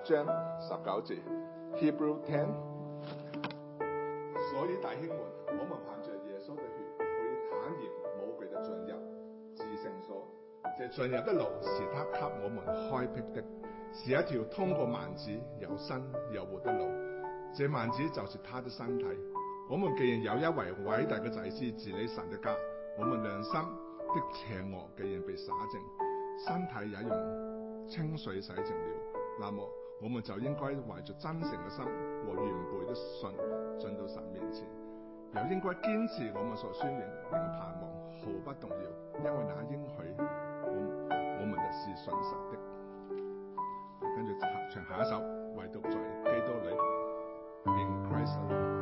章十九節，Hebrew ten。所以弟兄們，我們憑着耶穌的血，可以坦然無懼地進入至聖所。這進入的路是他給我們開闢的，是一條通過幔子又新又活的路。這幔子就是他的身體。我們既然有一位偉大嘅祭司治理神的家，我們良心的邪惡既然被灑淨，身體也用清水洗淨了，那麼 我們就應該懷着真誠嘅心和完備的信進到神面前，又應該堅持我們所宣揚嘅盼望，毫不動搖，因為那應許我我們是信實的。跟住唱下一首，唯獨在基督裏，In Christ alone。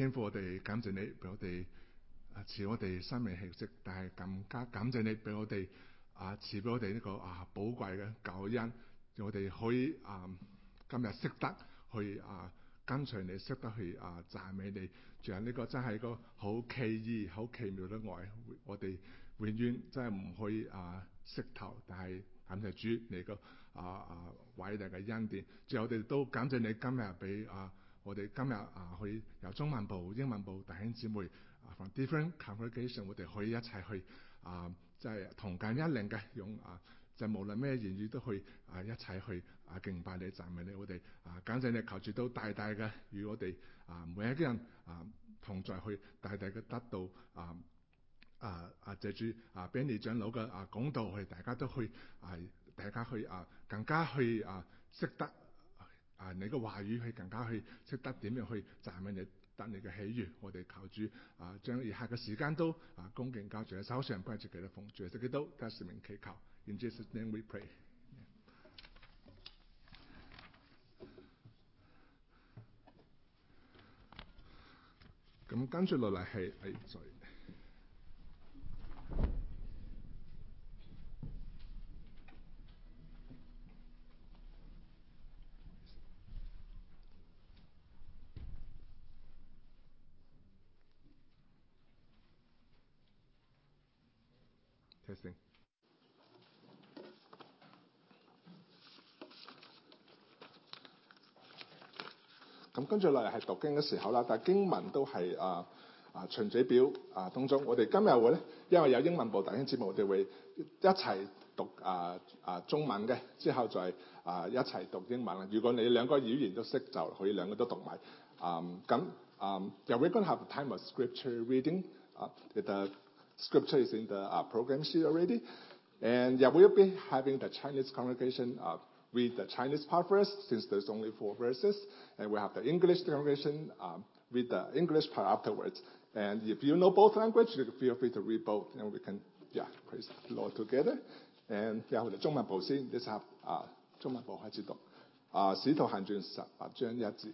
天父，我哋感謝你俾我哋啊賜我哋生命氣息，但係更加感謝你俾我哋啊賜俾我哋呢個啊寶貴嘅救恩，我哋可以啊今日識得去啊跟隨你，識得去啊讚美你。仲有呢個真係個好奇異、好奇妙嘅愛，我哋永遠真係唔可以啊識透，但係感謝主你個啊啊偉大嘅恩典。最後我哋都感謝你今日俾啊我哋今日啊去由中文部、英文部弟兄姊妹啊 from different congregation，我哋可以一齊去啊即係同感一靈嘅用啊。就無論咩言語都去啊一齊去啊敬拜你讚美你，我哋啊感謝你求住都大大嘅與我哋啊每一個人啊同在去大大嘅得到啊啊啊借住啊 Benny 長老嘅啊講道去，大家都去啊大家去啊更加去啊識得啊你嘅話語去更加去識得點樣去讚美你得你嘅喜悅，我哋求主啊將以下嘅時間都啊恭敬交住喺手上，歸住佢嘅奉主耶穌基督得聖名祈求。In Jesus' name we pray。咁跟住落嚟係誒，sorry。Testing。咁跟住落嚟係讀經嘅時候啦，但係經文都係啊啊循序表啊當中，我哋今日會咧，因為有英文部弟兄姊妹，我哋會一齊讀啊啊中文嘅，之後再啊一齊讀英文啦。如果你兩個語言都識，就可以兩個都讀埋。啊咁啊，yeah we're going to have a time of scripture reading. Uh, the scripture is in the program sheet already. And yeah, we'll be having the Chinese congregation uh, read the Chinese part first, since there's only four verses, and we have the English translation, um, read the English part afterwards. And if you know both languages, feel free to read both, and we can, yeah, praise the Lord together. And 然後我哋中文部先，呢集啊中文部開始讀啊《使徒行傳》十八章一節，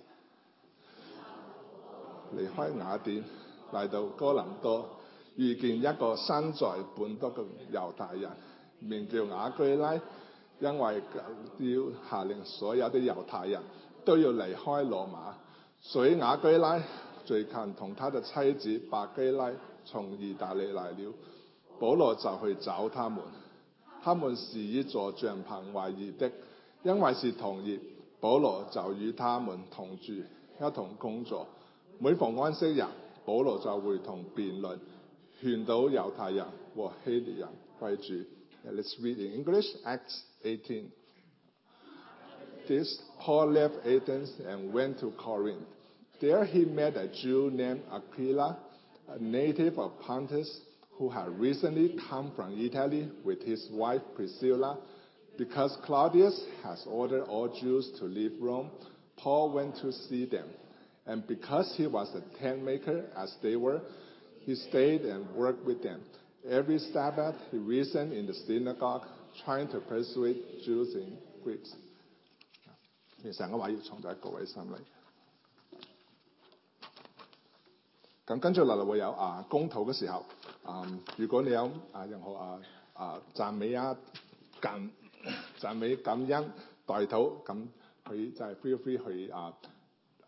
離開雅典嚟到哥林多，遇見一個身在本都嘅猶大人，名叫雅居拉。因為要下令所有的猶太人都要離開羅馬，所以雅居拉最近同他的妻子百基拉從意大利來了，保羅就去找他們。他們是以座帳棚為業的，因為是同業，保羅就與他們同住，一同工作。每逢安息日，保羅就會同辯論，勸導猶太人和希臘人歸主。 Let's read in English, Acts 18. This Paul left Athens and went to Corinth. There he met a Jew named Aquila, a native of Pontus, who had recently come from Italy with his wife Priscilla. Because Claudius has ordered all Jews to leave Rome, Paul went to see them. And because he was a tent maker, as they were, he stayed and worked with them. Every Sabbath he reasoned in the synagogue, trying to persuade Jews and Greeks。其實我話要從在各位心裏。咁跟住落嚟會有啊公禱嘅時候，啊如果你有啊任何啊啊讚美啊感讚美感恩代祷，咁佢就係 feel free 去啊。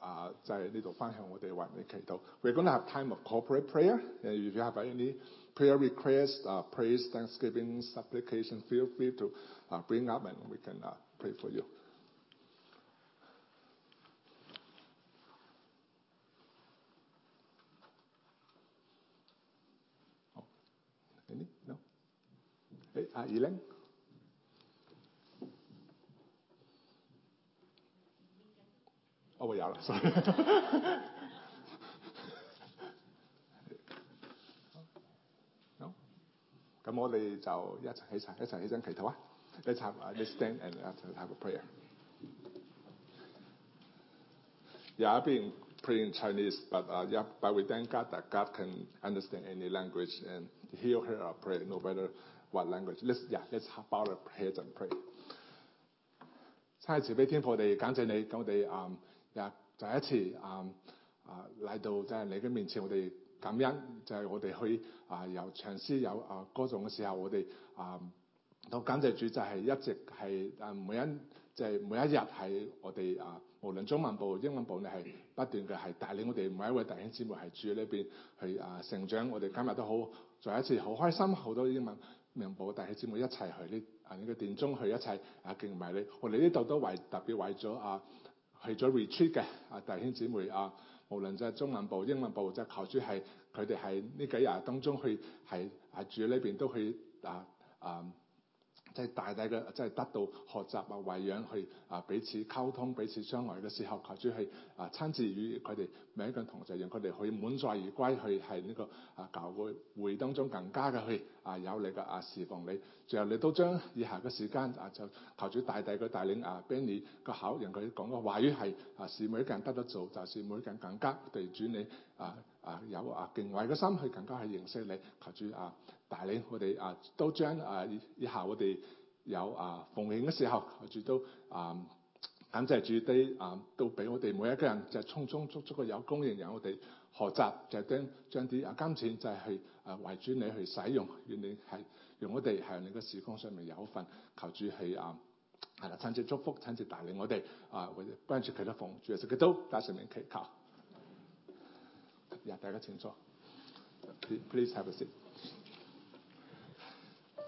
啊，就係呢度分享我哋为你祈祷。We're going to have time of corporate prayer. And if you have any prayer requests, uh, praise, thanksgiving, supplication, feel free to uh, bring up and we can uh, pray for you. Oh. Any? No? Hey, uh, Elaine? Oh, yeah, sorry. 咁我哋就一齊起齊，一齊起身祈禱啊！Let's have uh, let's stand and have a prayer. Yeah, I've been praying Chinese, but uh, yeah, but we thank God that God can understand any language and hear her pray, no matter what language. Let's yeah, let's bow our heads and pray. 親愛慈悲天父，我哋感謝你，咁我哋啊又再一次啊啊嚟到即係你嘅面前，我哋感恩，就係、是、我哋去啊有唱詩有啊歌頌嘅時候，我哋啊都感謝主，就係一直係啊每一即係、就是、每一日係我哋啊無論中文部、英文部，你係不斷嘅係帶領我哋每一位弟兄姊妹係住喺呢邊去啊成長，我哋今日都好再一次好開心，好多英文明報弟兄姊妹一齊去呢。啊！呢個殿中去一齊啊敬拜你，我哋呢度都為特別為咗啊去咗 retreat 嘅啊弟兄姊妹啊， 無論就係中文部、英文部，就求主係佢哋喺呢幾日當中去係係住呢邊都去啊啊。即係大大嘅，即係得到學習啊、餵養去啊，彼此溝通、彼此相愛嘅時候，求主係啊親自與佢哋每一個同就，讓佢哋可以滿載而歸，去係呢個啊教會會當中更加嘅去啊有你嘅啊侍奉你。最後你都將以下嘅時間啊，就求主大大嘅帶領啊 Benny 個口，讓佢講嘅話語係啊，使每一個人得得做，就是每一個人更加地主你啊啊有啊敬畏嘅心，去更加去認識你。求主啊！帶領我哋啊，都將啊以下我哋有啊奉獻嘅時候，住都啊感謝主啲啊，都俾我哋每一個人就係充充足足嘅有供應，讓我哋學習就將將啲啊金錢就係去啊為主你去使用，願你係用我哋喺你嘅事工上面有份，求主係啊係啦，親自祝福，親自帶領我哋啊，或者幫助其他奉主耶穌基督加上面祈求。呀，大家請坐，please have a seat。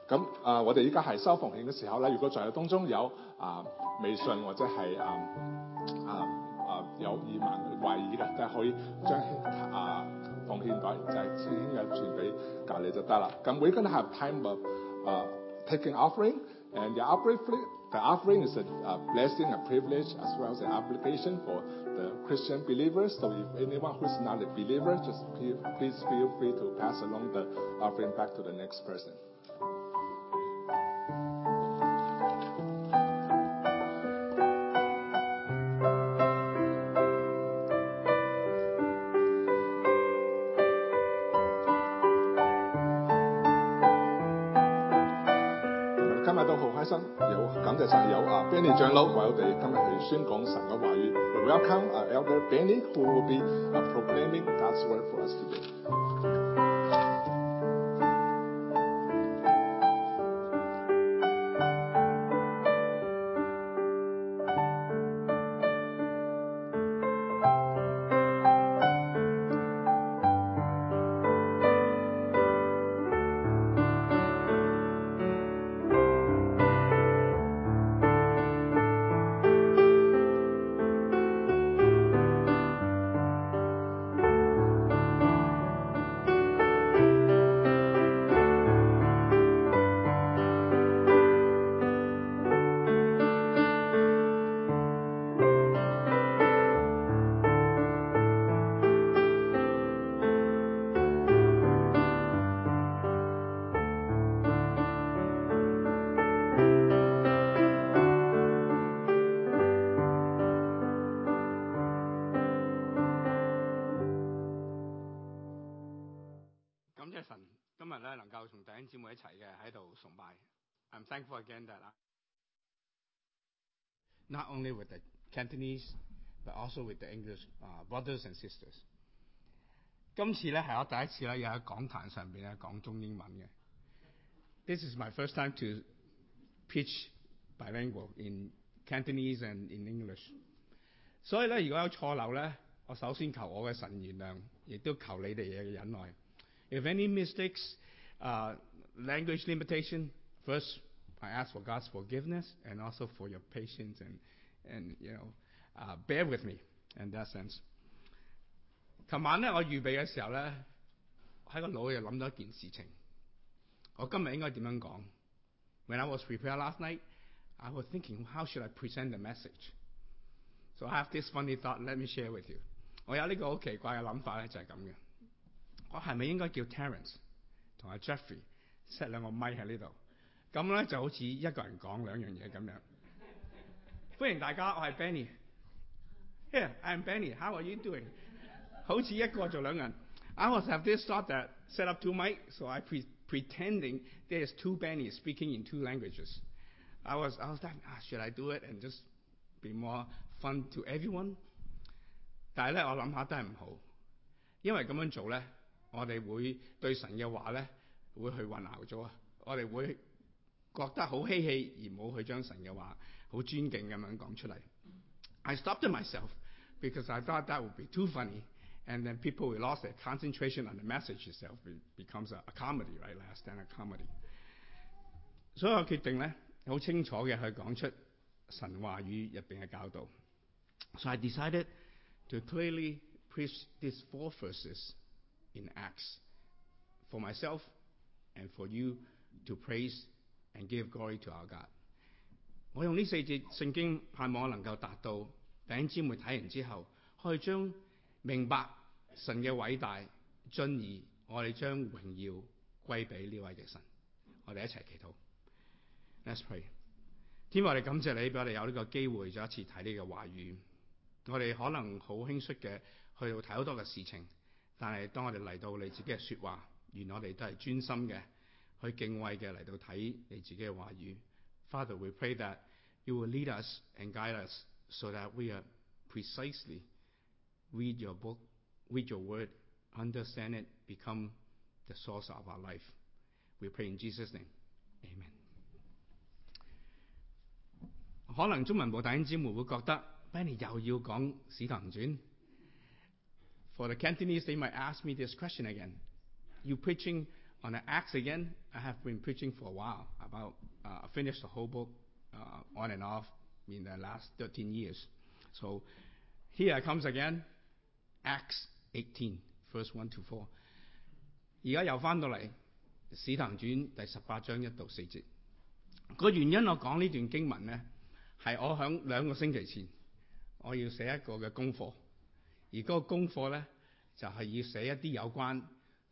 咁啊、呃，我哋依家系收奉献嘅时候咧，如果在当中有啊、呃、微信或者系啊啊啊有疑问怀疑嘅，就系可以将啊奉献袋就系轻轻嘅传俾隔离就得啦。咁 we're gonna have time of 啊、uh, taking offering and the offering the offering is a blessing a privilege as well as an obligation for the Christian believers. So if anyone who is not a believer, just please feel free to pass along the offering back to the next person. 长老为我哋今日去宣讲神嘅话语。Welcome 啊 Elder Benny who will be proclaiming God's word for us today. thankful again that not only with the Cantonese but also with the English brothers and sisters。今次咧系我第一次咧有喺讲坛上边咧讲中英文嘅。This is my first time to pitch bilingual in Cantonese and in English。所以咧，如果有错漏咧，我首先求我嘅神原谅，亦都求你哋嘅忍耐。If any mistakes，啊、uh, – language limitation, first I ask for God's forgiveness and also for your patience and and you know uh, bear with me in that sense。琴晚咧，我预备嘅时候咧，喺个脑又谂到一件事情，我今日应该点样讲？When I was prepared last night, I was thinking how should I present the message. So I have this funny thought. Let me share with you。我有呢个好奇怪嘅谂法咧，就系咁嘅。我系咪应该叫 Terence 同阿 Jeffrey？set 两个咪喺呢度， 咁咧就好似一個人講兩樣嘢咁樣。歡迎大家，我係 Benny。Here, I'm Benny. How are you doing？好似一個做兩人。I was have this thought that set up two mic, so I pre pretending there is two Benny speaking in two languages. I was I was like, ah, should I do it and just be more fun to everyone。但係咧，我諗下都係唔好，因為咁樣做咧，我哋會對神嘅話咧會去混淆咗啊！我哋會觉得好稀奇，而冇去将神嘅话好尊敬咁样讲出嚟。I stopped myself because I thought that would be too funny, and then people will lost their concentration on the message itself. It becomes a, a comedy, right? Less than a comedy. 所以我决定咧，好清楚嘅去讲出神话语入边嘅教导。So I decided to clearly preach these four verses in Acts for myself and for you to praise and give glory to our God。我用呢四節聖經，盼望能夠達到弟兄姊妹睇完之後，可以將明白神嘅偉大，进而我哋將榮耀歸俾呢位嘅神。我哋一齊祈禱。Let's pray。天父，我哋感謝你俾我哋有呢個機會再一次睇呢個話語。我哋可能好輕率嘅去到睇好多嘅事情，但係當我哋嚟到你自己嘅説話，原來我哋都係專心嘅。去敬畏嘅嚟到睇你自己嘅话语。Father, we pray that you will lead us and guide us so that we are precisely read your book, read your word, understand it, become the source of our life. We pray in Jesus' name. Amen. 可能中文部弟兄姊妹会觉得 Benny 又要讲使徒行传。For the Cantonese, they might ask me this question again. You preaching on the Acts again, I have been preaching for a while. About uh, finished the whole book uh, on and off in the last 13 years. So here it comes again, Acts 18, verse 1 to 4. 而家又翻到嚟《使徒行传》第十八章一到四节。个原因我讲呢段经文咧，系我响两个星期前，我要写一个嘅功课，而嗰个功课咧就系、是、要写一啲有关《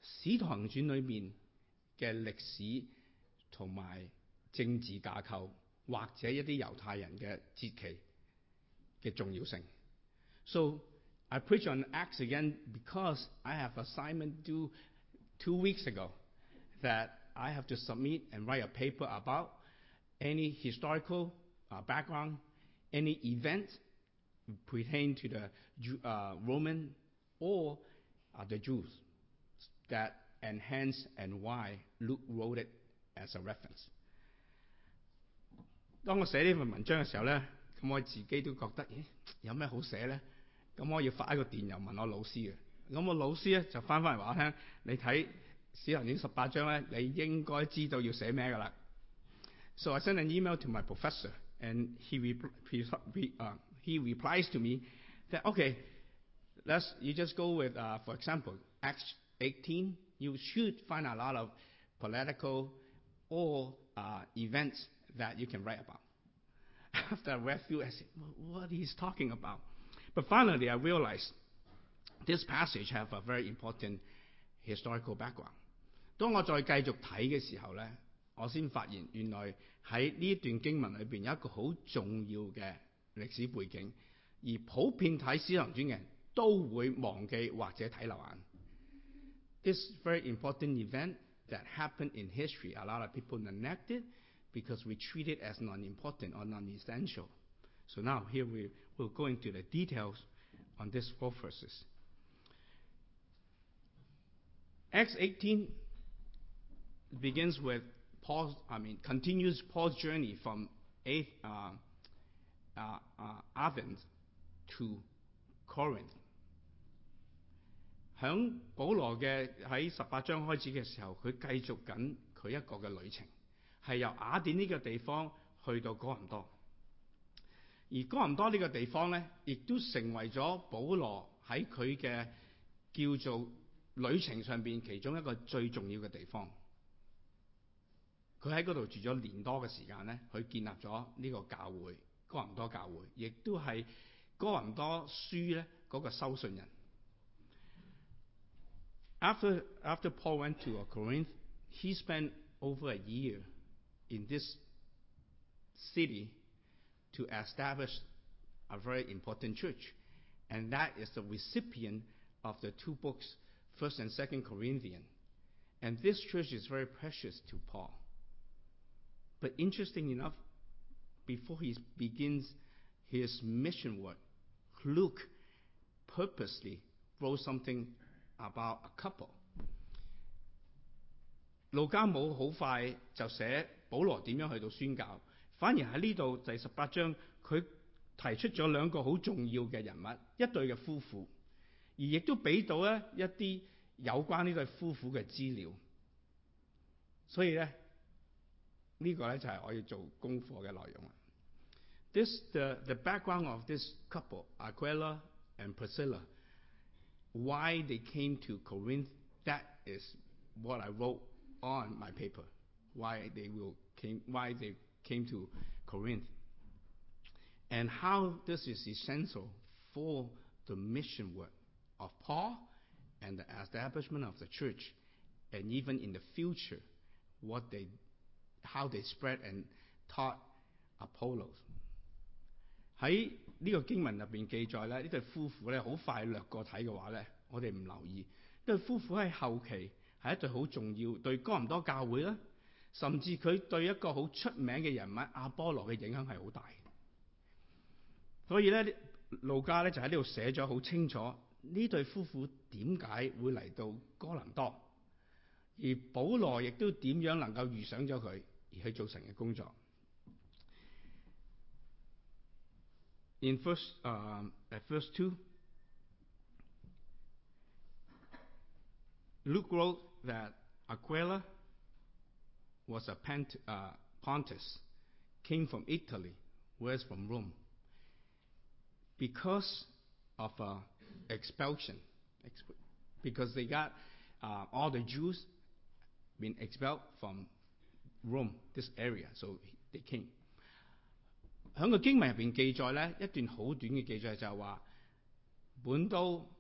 使徒行传》里面嘅历史同埋政治架构，或者一啲犹太人嘅节期嘅重要性。So I preach on Acts again because I have assignment due two weeks ago that I have to submit and write a paper about any historical uh, background, any event pertaining to the uh, Roman or uh, the Jews that and hence and why Luke wrote it as a reference。当我写呢份文章嘅时候咧，咁我自己都觉得，咦，有咩好写咧？咁我要发一个电邮问我老师嘅。咁我老师咧就翻返嚟话我听，你睇《使徒行传》十八章咧，你应该知道要写咩噶啦。So I sent an email to my professor, and he repl- uh, he replies to me that okay, let's you just go with uh, for example Acts 18 you should find a lot of political or uh, events that you can write about. After I read through, I said, well, what he's talking about. But finally, I realized this passage have a very important historical background. 当我再继续睇嘅时候咧，我先发现原来喺呢一段经文里边有一个好重要嘅历史背景，而普遍睇《使徒行传》嘅人都会忘记或者睇漏眼。 This very important event that happened in history, a lot of people neglect it because we treat it as non-important or non-essential. So now here we will go into the details on these four verses. Acts 18 begins with Paul's, I mean, continues Paul's journey from eighth, uh, uh, uh, Athens to Corinth. 响保羅嘅喺十八章開始嘅時候，佢繼續緊佢一個嘅旅程，係由雅典呢個地方去到哥林多。而哥林多呢個地方咧，亦都成為咗保羅喺佢嘅叫做旅程上边其中一個最重要嘅地方。佢喺嗰度住咗年多嘅時間咧，佢建立咗呢個教會哥林多教會，亦都係哥林多書咧嗰個收信人。After, after Paul went to Corinth, he spent over a year in this city to establish a very important church. And that is the recipient of the two books, 1st and 2nd Corinthians. And this church is very precious to Paul. But interesting enough, before he begins his mission work, Luke purposely wrote something about a couple. 路加冇好快就寫保羅點樣去到宣教，反而喺呢度第十八章佢提出咗兩個好重要嘅人物，一對嘅夫婦，而亦都俾到咧一啲有關呢對夫婦嘅資料。所以咧呢、個咧就係我要做功課嘅內容啦。This the the background of this couple, Aquila and Priscilla, why they came to Corinth. That is what I wrote on my paper. Why they will came why they came to Corinth. And how this is essential for the mission work of Paul and the establishment of the church, and even in the future, what they, how they spread and taught Apollos. 喺呢個經文入邊記載咧，呢對夫婦咧好快略過睇嘅話咧，我哋唔留意。呢對夫婦喺後期係一對好重要，對哥林多教會啦，甚至佢對一個好出名嘅人物阿波羅嘅影響係好大。所以咧，路加咧就喺呢度寫咗好清楚呢對夫婦點解會嚟到哥林多，而保羅亦都點樣能夠預想咗佢而去做神嘅工作。In first, um, at verse two, Luke wrote that Aquila was a Pant- uh, Pontus, came from Italy, whereas from Rome. Because of uh, expulsion, exp- because they got uh, all the Jews been expelled from Rome, this area, so they came. 喺個經文入邊記載咧，一段好短嘅記載就係話，本都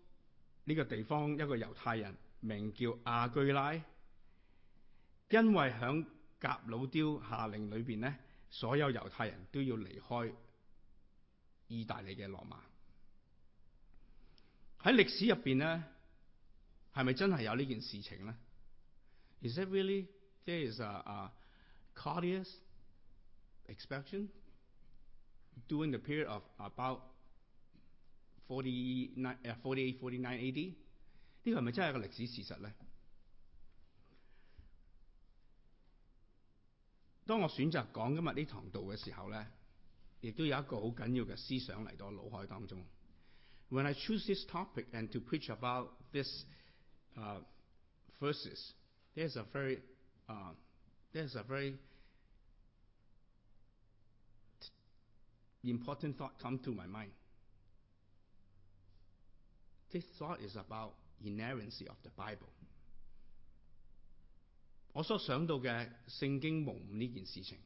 呢個地方一個猶太人名叫阿居拉，因為響甲老雕下令裏邊咧，所有猶太人都要離開意大利嘅羅馬。喺歷史入边咧，係咪真係有呢件事情咧？Is it really there is a, a Claudius expulsion during the period of about forty nine, uh, forty eight, forty nine A.D. 呢个系咪真系一个历史事实咧？当我选择讲今日呢堂道嘅时候咧，亦都有一个好紧要嘅思想嚟到我脑海当中。When I choose this topic and to preach about this uh, verses, there's a very uh, there's a very important thought come to my mind. This thought is about inerrancy of the Bible. 我所想到嘅圣经无误呢件事情，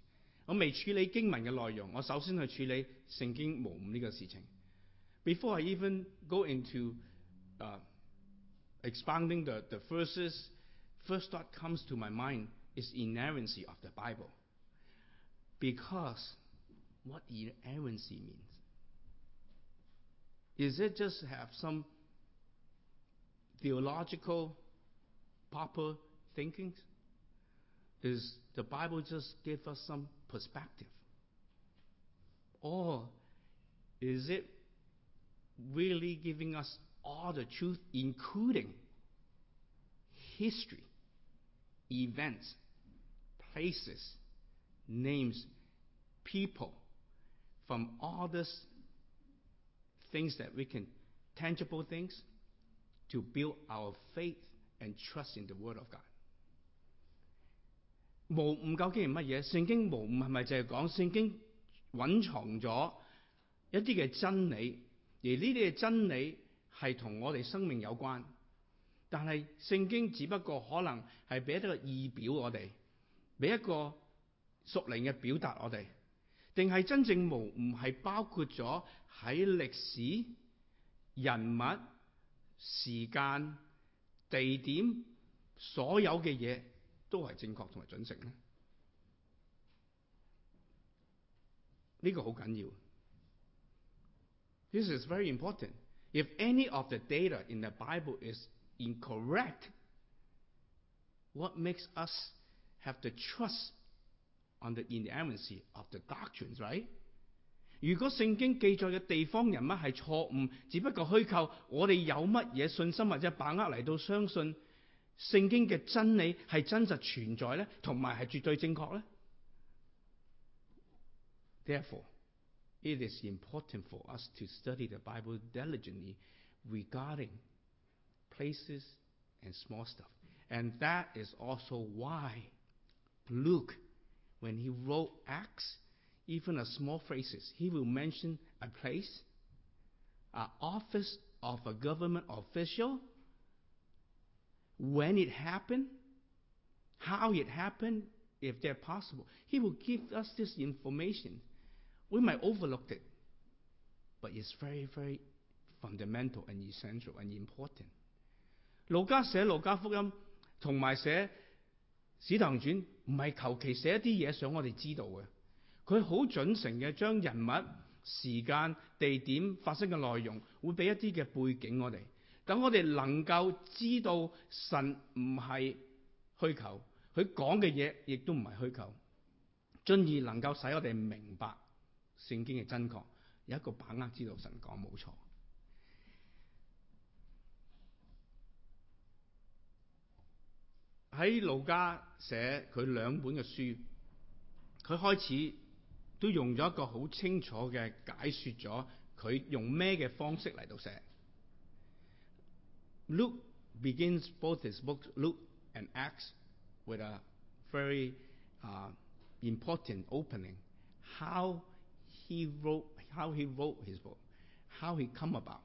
我未处理经文嘅内容，我首先去处理圣经无误呢个事情。Before I even go into uh, expounding the, the verses, first thought comes to my mind is inerrancy of the Bible. Because what the inerrancy means. Is it just have some theological proper thinking? Is the Bible just give us some perspective? Or is it really giving us all the truth, including history, events, places, names, people, from all these things that we can, tangible things, to build our faith and trust in the Word of God. 无误究竟系乜嘢？圣经无误系咪就系讲圣经隐藏咗一啲嘅真理，而呢啲嘅真理系同我哋生命有关？但系圣经只不过可能系俾一个意表我哋，俾一个属灵嘅表达我哋。 定係真正無誤係包括咗喺歷史、人物、時間、地點所有嘅嘢都係正確同埋準繩咧？呢、個好緊要。This is very important. If any of the data in the Bible is incorrect, what makes us have the trust on the inerrancy of the doctrines, right? 如果圣经记载嘅地方人物系错误，只不过虚构，我哋有乜嘢信心或者把握嚟到相信圣经嘅真理系真实存在呢？同埋系绝对正确呢？Therefore, it is important for us to study the Bible diligently regarding places and small stuff. And that is also why Luke, when he wrote Acts, even a small phrases, he will mention a place, an office of a government official, when it happened, how it happened, if they're possible. He will give us this information. We might overlook it, but it's very, very fundamental and essential and important. 路加写路加福音同埋写使徒行传， 唔係求其寫一啲嘢想我哋知道嘅，佢好準誠嘅將人物、時間、地點發生嘅內容，會俾一啲嘅背景我哋，等我哋能夠知道神唔係虛構，佢講嘅嘢亦都唔係虛構，進而能夠使我哋明白聖經嘅真確，有一個把握知道神講冇錯。 喺路加寫佢兩本嘅書，佢開始都用咗一個好清楚嘅解説咗佢用咩嘅方式嚟到寫。Luke begins both his books, Luke and Acts, with a very uh, important opening. How he wrote, how he wrote his book, how he come about.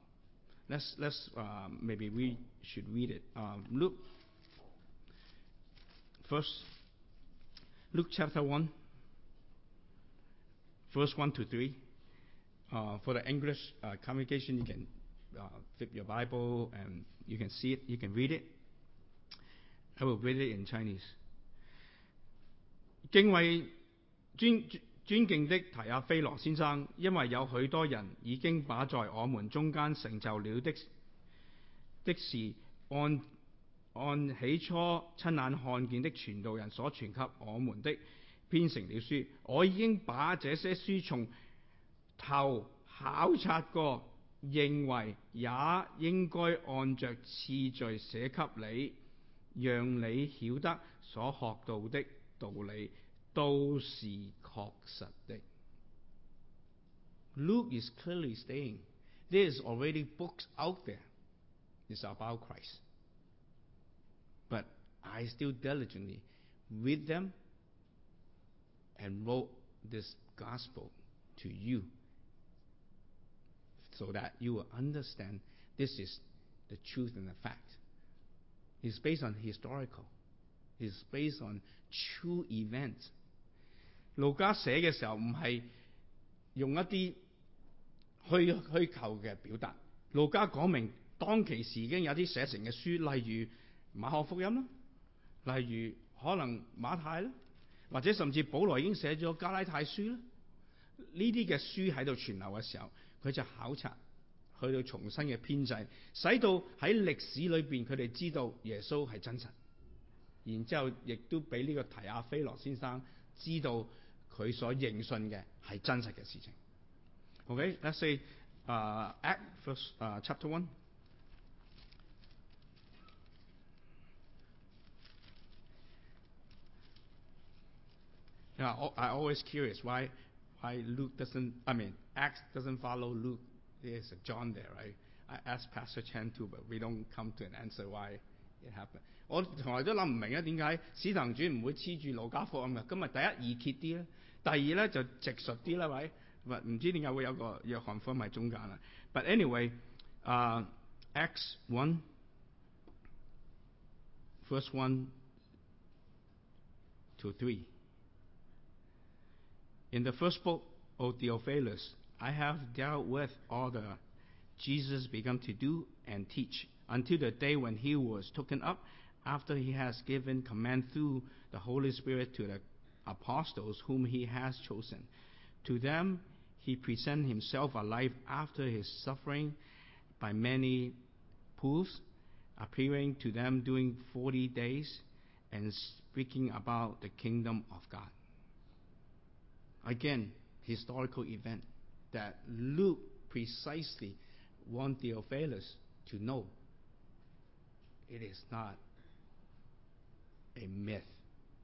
Let's let's uh, maybe we should read it. Um, Luke First, Luke chapter 1, verse 1 to 3. Uh, for the English uh, you can uh, flip your Bible and you can see it, you can read it. I will read it in Chinese. 敬畏尊尊敬的提阿非羅先生，因為有許多人已經把在我們中間成就了的的事按按起初親眼看見的傳道人所傳給我們的編成了書，我已經把這些書從頭考察過，認為也應該按着次序寫給你，讓你曉得所學到的道理都是確實的。Luke is clearly saying there is already books out there. It's about Christ. But I still diligently read them and wrote this gospel to you so that you will understand this is the truth and the fact. It's based on historical. It's based on true events. 路加写嘅时候唔系用一啲虚虚构嘅表达，路加讲明当其时已经有啲写成嘅书，例如。 馬可福音啦，例如可能馬太啦，或者甚至保羅已經寫咗加拉太書啦。呢啲嘅書喺度傳流嘅時候，佢就考察，去到重新嘅編製，使到喺歷史裏邊佢哋知道耶穌係真實。然之後亦都俾呢個提亞菲羅先生知道佢所認信嘅係真實嘅事情。OK，let's、say、uh, Act first、uh, chapter one。Yeah, I always curious why why Luke doesn't. I mean, Acts doesn't follow Luke. There's a John there, right? I asked Pastor Chan too, but we don't come to an answer why it happened. 我从来都谂唔明啊，点解使徒行传唔会黐住路加福音嘅？今日第一易揭啲咧，第二咧就直述啲啦，喂，唔唔知点解会有个约翰福音喺中间啦。But anyway, uh, Acts one, verse one to three. In the first book, of Theophilus, I have dealt with all that Jesus began to do and teach until the day when he was taken up, after he has given command through the Holy Spirit to the apostles whom he has chosen. To them he presented himself alive after his suffering by many proofs, appearing to them during forty days and speaking about the kingdom of God. Again, historical event. that Luke precisely want Theophilus to know it is not a myth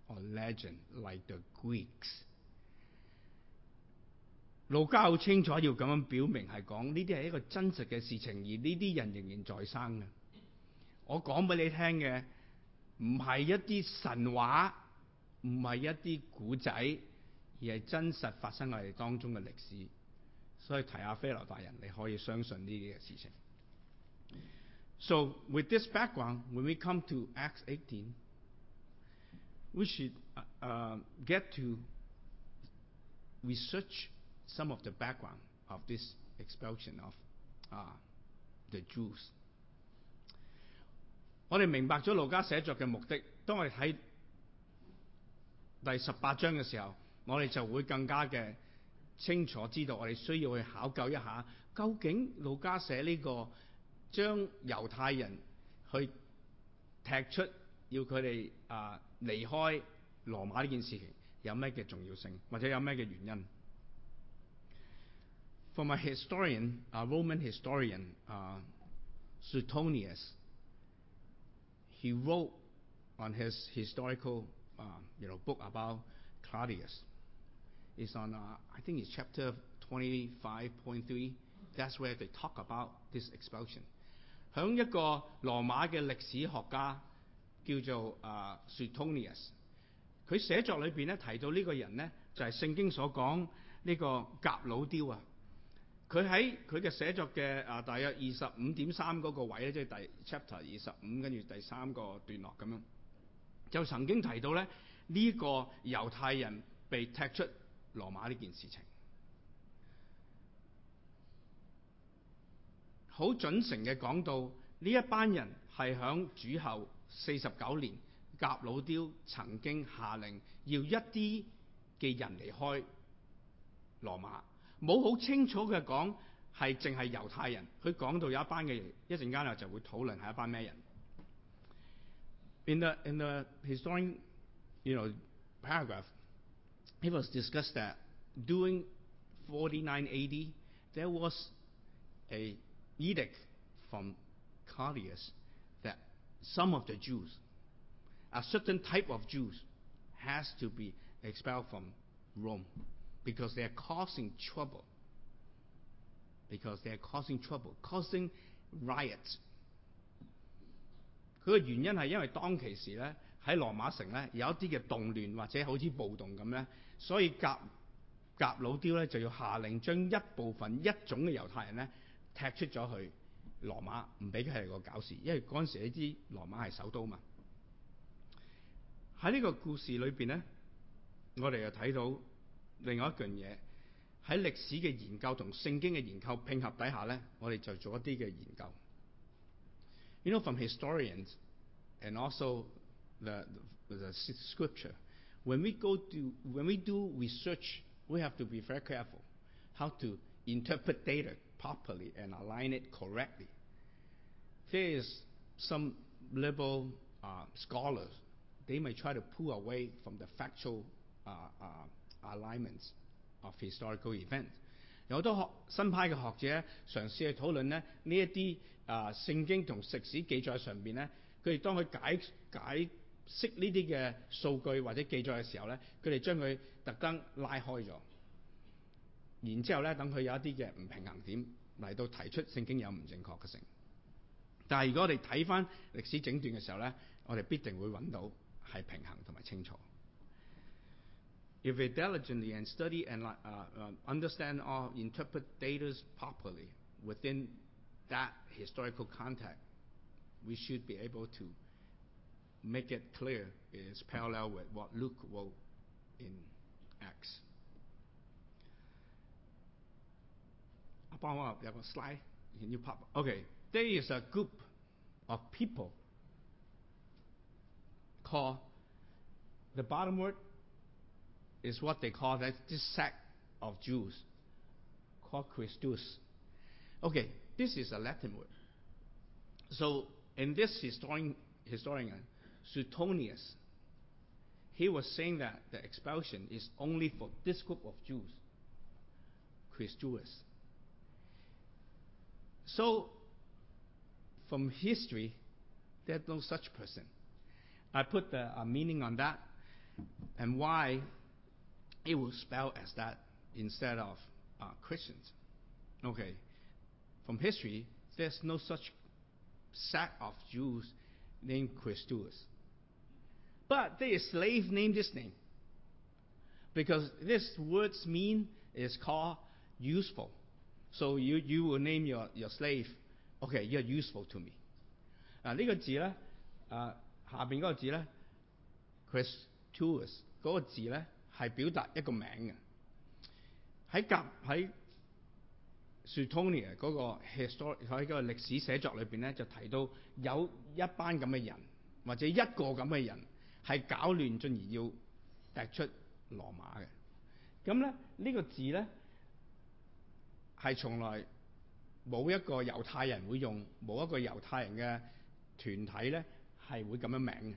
or legend like the Greeks。路加好清楚要咁樣表明係講呢啲係一個真實嘅事情，而呢啲人仍然在生嘅。我講俾你聽嘅唔係一啲神話，唔係一啲古仔，而係真實發生喺我哋當中嘅歷史。所以提下菲羅大人，你可以相信呢啲嘅事情。So with this background, when we come to Acts 18, we should uh, get to research some of the background of this expulsion of uh, the Jews。我哋明白咗路加寫作嘅目的，當我哋睇第十八章嘅時候，我哋就會更加嘅清楚知道，我哋需要去考究一下，究竟路加寫呢、個將猶太人去踢出，要佢哋啊離開羅馬呢件事情有咩嘅重要性，或者有咩嘅原因？From a historian, a Roman historian, uh, Suetonius, he wrote on his historical, uh, you know, book about Claudius. Is on, uh, I think it's chapter 25.3. That's where they talk about this expulsion. 響一個羅馬嘅歷史學家叫做啊 Suetonius，佢寫作裏邊咧提到呢個人咧就係、是、聖經所講呢個甲老雕啊。佢喺佢嘅寫作嘅啊大約二十五點三嗰個位咧，即係第 chapter 二十五跟住第三個段落咁樣，就曾經提到咧呢、這個猶太人被踢出羅馬呢件事情。好準誠嘅講到呢一班人係響主後四十九年，甲老雕曾經下令要一啲嘅人離開羅馬，冇好清楚嘅講係淨係猶太人，佢講到有一班嘅人，一陣間啊就會討論係一班咩人。In the in the historic, you know, paragraph, it was discussed that during 49 AD there was a edict from Claudius that some of the Jews, a certain type of Jews, has to be expelled from Rome because they are causing trouble. Because they are causing trouble, causing riots. 佢嘅原因系因为当其时咧 喺羅馬城咧有一啲嘅動亂或者好似暴動咁咧，所以甲甲老雕咧就要下令將一部分一種嘅猶太人咧。踢出咗去羅馬，唔俾佢係個搞事，因為嗰陣時你知羅馬係首都嘛。喺呢個故事裏邊咧，我哋又睇到另外一樣嘢喺歷史嘅研究同聖經嘅研究拼合底下咧，我哋就做一啲嘅研究。You know from historians and also the, the, the scripture, when we go to when we do research, we have to be very careful how to interpret data properly and align it correctly. There is some liberal uh, scholars, they may try to pull away from the factual uh, uh, alignments of historical events. 有好多学新派嘅学者尝试去讨论咧呢一啲啊圣经同历史记载上边咧，佢哋当佢解解 釋呢啲嘅數據或者記載嘅時候咧，佢哋將佢特登拉開咗。然之後咧，等佢有一啲嘅唔平衡點嚟到提出聖經有唔正確嘅性。但係如果我哋睇翻歷史整段嘅時候咧，我哋必定會揾到係平衡同埋清楚。If we diligently and study and uh, uh, understand or interpret data properly within that historical context, we should be able to make it clear is parallel with what Luke wrote in Acts. Upon up, you have a slide. Can you pop? Okay, there is a group of people called the bottom word is what they call that this sect of Jews called Christus. Okay, this is a Latin word. So, in this historian, historian Suetonius, he was saying that the expulsion is only for this group of Jews. Christus. So, from history, there's no such person. I put the uh, meaning on that and why it was spelled as that instead of uh, Christians. Okay, from history, there's no such set of Jews named Christus. But there is slave named this name. Because this word's mean is called useful. So you, you will name your, your slave, okay, you're useful to me. 嗱、呢个字咧，啊、下边嗰个字咧，Christus 嗰个字咧系表达一个名嘅。喺甲喺 Suetonia 嗰个 histor 喺个历史写作里边咧，就提到有一班咁嘅人，或者一个咁嘅人 係搞亂，進而要踢出羅馬嘅。咁咧呢、呢個字咧係從來冇一個猶太人會用，冇一個猶太人嘅團體咧係會咁樣名嘅，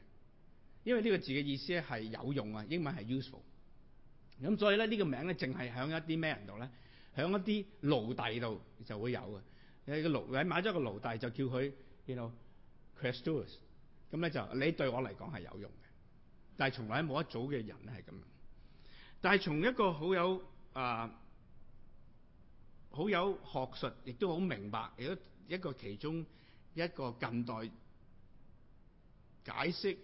因為呢個字嘅意思咧係有用啊，英文係 useful。咁所以咧呢、呢個名咧淨係響一啲咩人度咧？响一啲奴隸度就會有嘅。你個奴，你買咗個奴隸就叫佢，you know Christus，咁咧就你對我嚟講係有用嘅，但係從來冇一組嘅人咧係咁樣。但係從一個好有啊好有學術，亦都好明白，亦都一個其中一個近代解釋《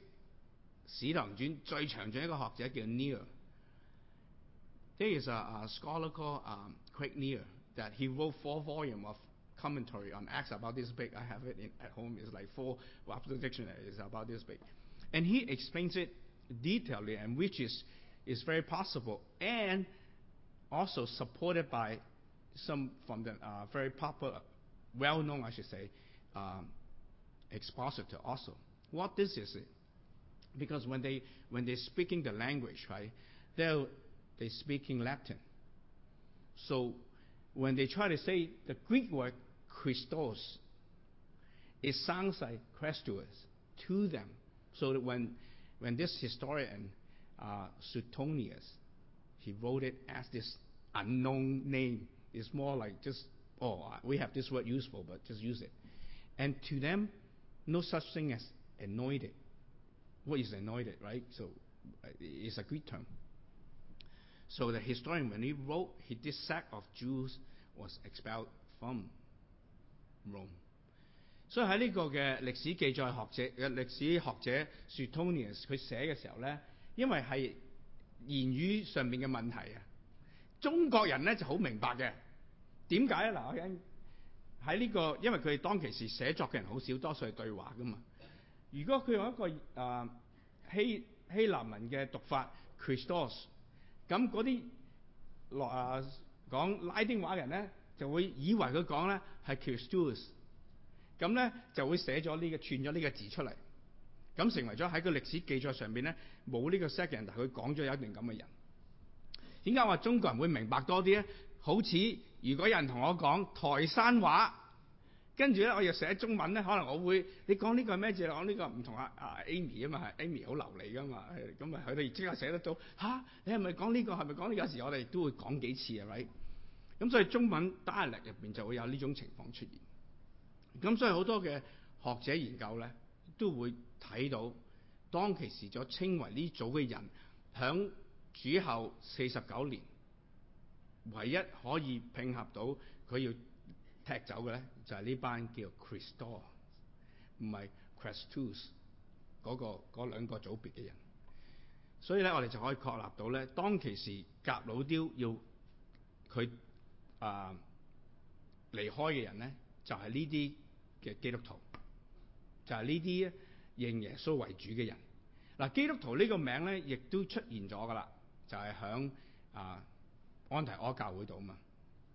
使徒行傳》最詳盡一個學者叫 Neil。There is a, scholar called um, Craig Neer that he wrote four volume of commentary on Acts about this big. I have it in, at home. It's like four Webster dictionaries about this big, and he explains it detailedly, and which is is very possible, and also supported by some from the uh, very popular, well-known, I should say, um, expositor also. What this is? Because when they when they're speaking the language, right, they're they speaking Latin. So when they try to say the Greek word Christos, it sounds like Christus to them. So that when when this historian uh, Suetonius, he wrote it as this unknown name. It's more like just oh we have this word useful, but just use it. And to them, no such thing as anointed. What is anointed, right? So uh, it's a Greek term. So the historian, when he wrote, he, this sect of Jews was expelled from Rome. 所以喺呢個嘅歷史記載學者嘅歷史學者 Suetonius 佢寫嘅時候咧，因為係言語上面嘅問題啊，中國人咧就好明白嘅。點解咧？嗱，喺呢個，因為佢哋當其時寫作嘅人好少，多數係對話噶嘛。如果佢用一個誒、呃、希希臘文嘅讀法 Christos，咁嗰啲落啊講拉丁話嘅人咧，就會以為佢講咧係 Christus，咁咧就會寫咗呢、個串咗呢個字出嚟，咁成為咗喺個歷史記載上邊咧冇呢個 second，但佢講咗有一段咁嘅人。點解話中國人會明白多啲咧？好似如果有人同我講台山話，跟住咧我又寫中文咧，可能我會你講呢個係咩字？講呢個唔同阿阿 Amy 啊嘛，Amy 好流利噶嘛，咁啊佢哋即刻寫得到吓，你係咪講呢個？係咪講呢個？有時我哋都會講幾次啊咪咁所以中文 dialect 入邊就會有呢種情況出現。咁所以好多嘅學者研究咧，都會睇到當其時咗稱為呢組嘅人，響主後四十九年。唯一可以拼合到佢要踢走嘅咧，就係、是、呢班叫 Christos，唔係 Christus 嗰、那個嗰兩個組別嘅人。所以咧，我哋就可以確立到咧，當其時革老雕要佢啊離開嘅人咧，就係呢啲嘅基督徒，就係呢啲認耶穌為主嘅人。嗱，基督徒呢個名咧，亦都出現咗噶啦，就係響啊。安提阿教會度啊嘛，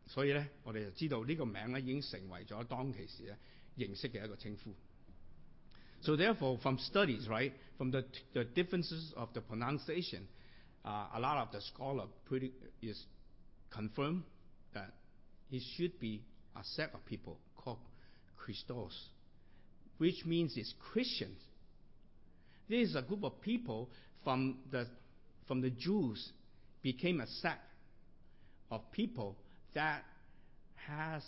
所以咧，我哋就知道呢個名咧已經成為咗當其時咧認識嘅一個稱呼。So therefore, from studies, right, from the the differences of the pronunciation, uh, a lot of the scholar pretty is confirmed that it should be a set of people Christos, which means it's Christians. This is a group of people from the from the Jews became a sect of people that has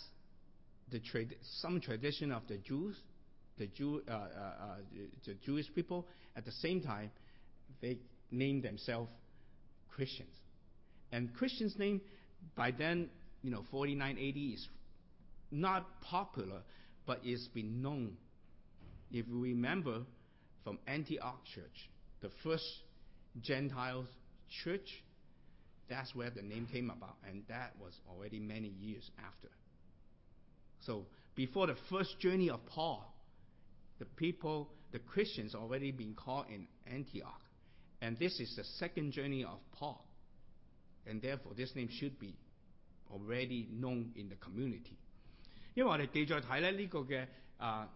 the trad- some tradition of the Jews, the Jew, uh, uh, uh, the Jewish people. At the same time, they name themselves Christians, and Christians' name by then, you know, 49 AD is not popular, but it's been known. If you remember from Antioch Church, the first Gentiles church, that's where the name came about, and that was already many years after. So before the first journey of Paul, the people, the Christians already been called in Antioch. And this is the second journey of Paul. And therefore this name should be already known in the community. 因為我哋記載睇咧呢個嘅啊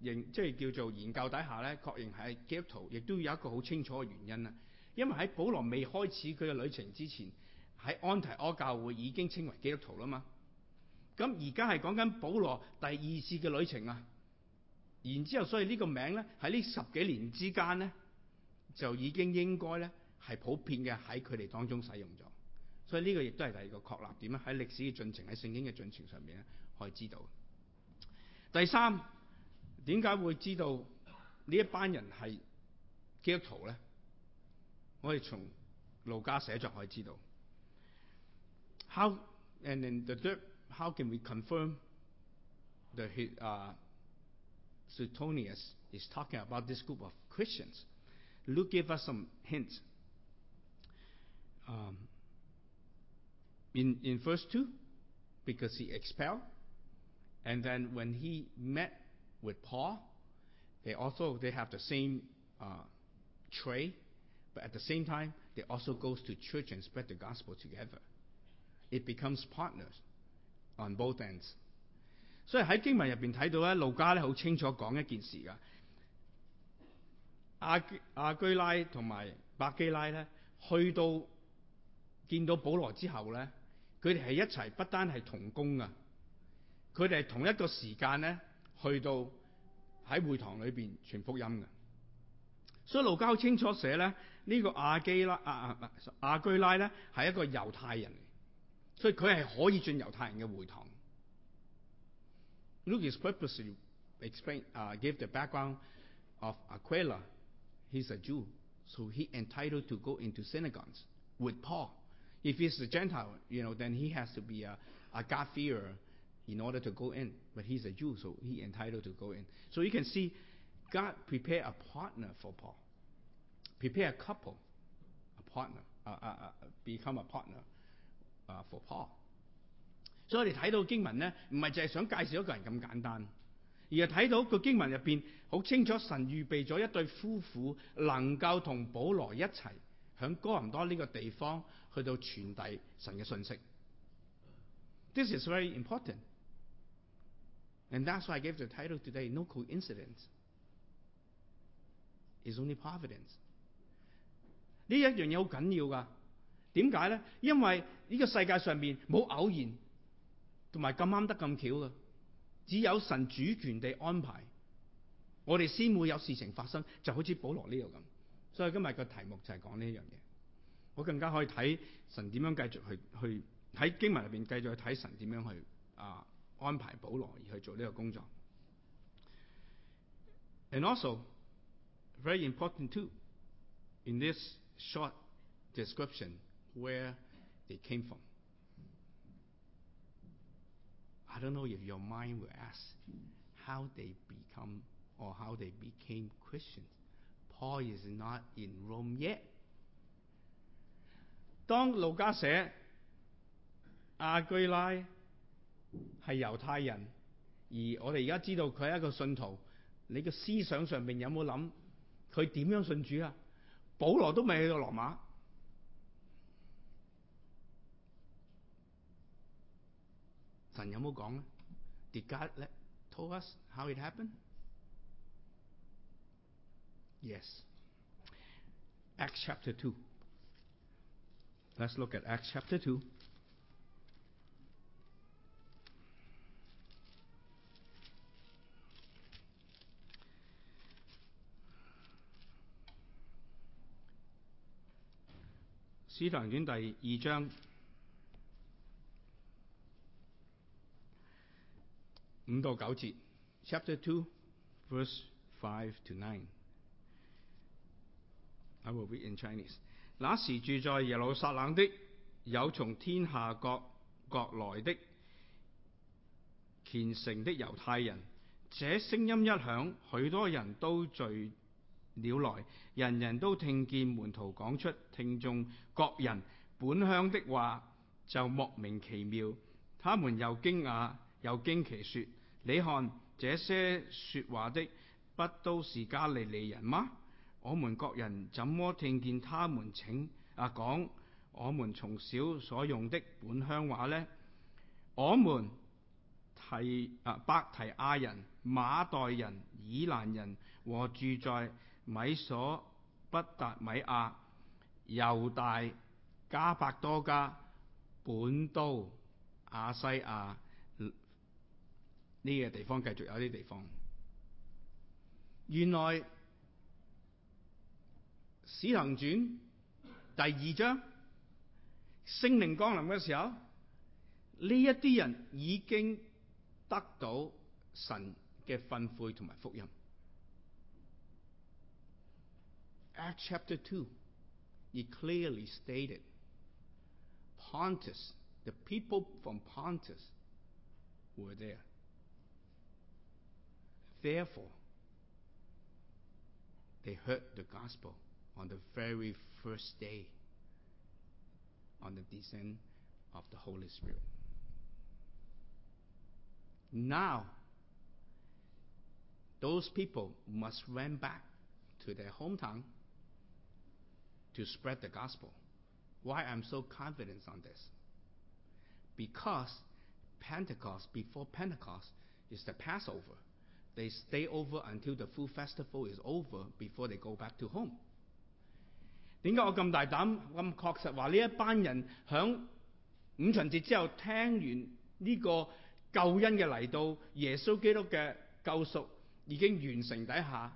研即係叫做研究底下咧，確認係基督徒，亦都有一個好清楚嘅原因啦。因為喺保羅未開始佢嘅旅程之前，喺安提阿教會已經稱為基督徒啦嘛。咁而家係講緊保羅第二次嘅旅程啊。然之後，所以呢個名咧喺呢十幾年之間咧，就已經應該咧係普遍嘅喺佢哋當中使用咗。所以呢個亦都係第二個確立點啦，喺歷史嘅進程、喺聖經嘅進程上面咧 可以知道。第三，点解会知道呢一班人系基督徒咧？我哋从路加写作可以知道。How and then the third, how can we confirm the uh, Suetonius is talking about this group of Christians? Luke gave us some hints. Um, in in verse two, because he expelled, and then when he met with Paul, they also they have the same uh, trait, but at the same time they also goes to church and spread the gospel together. It becomes partners on both ends. 所以喺经文入边睇到咧，路加咧好清楚讲一件事㗎。亚亚居拉同埋百基拉咧，去到见到保罗之后咧，佢哋系一齐不单系同工啊， 佢哋係同一個時間咧去到喺會堂裏邊傳福音嘅。所以路加好清楚寫咧，呢、這個亞基拉亞亞亞居拉咧係一個猶太人嚟，所以佢係可以進猶太人嘅會堂。Luke is purposely explain, uh, give the background of Aquila. He's a Jew, so he entitled to go into synagogues with Paul. If he's a Gentile, you know, then he has to be a, a God-fearer in order to go in. But he's a Jew, so he entitled to go in. So you can see God prepare a partner for Paul, prepare a couple, a partner, uh, uh, uh, become a partner uh, for Paul. 所以我哋睇到经文咧，唔系净系想介绍一个人咁简单，而系睇到个经文入边好清楚，神预备咗一对夫妇能够同保罗一齐响哥林多呢个地方去到传递神嘅信息。This is very important, And that's why I gave the title today. No coincidence. It's only providence. 呢一樣嘢好緊要㗎。點解咧？因為呢個世界上面冇偶然。同埋咁啱得咁巧嘅，只有神主權地安排，我哋先會有事情發生，就好似保羅呢度咁。所以今日個題目就係講呢一樣嘢。我更加可以睇神點樣繼續去去喺經文入邊繼續去睇神點樣去啊安排保罗而去做呢个工作。And also very important too in this short description where they came from. I don't know if your mind will ask how they become or how they became Christians. Paul is not in Rome yet. 当路加写亚居拉 係猶太人，而我哋而家知道佢係一個信徒，你嘅思想上邊有冇諗佢點樣信主啊？保羅都未去到羅馬。神有冇講咧？Did God let told us how it happened? Yes. Acts chapter two. Let's look at Acts chapter two.《使徒行传第二章五到九节，Chapter Two Verse Five to Nine。I will read in Chinese。那时住在耶路撒冷的有从天下各国来的虔诚的犹太人，这声音一响，许多人都聚了來，人人都聽見門徒講出聽眾各人本鄉的話，就莫名其妙。他們又驚訝又驚奇，說：你看這些說話的，不都是加利利人嗎？我們各人怎麼聽見他們請啊講我們從小所用的本鄉話呢？我們提啊伯提亞人、馬代人、以蘭人和住在 米所不達米亞、猶大、加百多家、本都、亞西亞呢個地方，繼續有啲地方。原來。使行傳第二章聖靈降臨嘅時候，呢一啲人已經得到神嘅訓誨同埋福音。Acts chapter two, it clearly stated Pontus, the people from Pontus were there. Therefore, they heard the gospel. on the very first day on the descent of the Holy Spirit. Now, those people must run back to their hometown to spread the gospel. Why I'm so confident on this? Because Pentecost, before Pentecost, is the Passover. They stay over until the full festival is over before they go back to home. 点解我咁大胆咁确实话呢一班人响五旬节之后听完呢个救恩嘅嚟到，耶稣基督嘅救赎已经完成底下，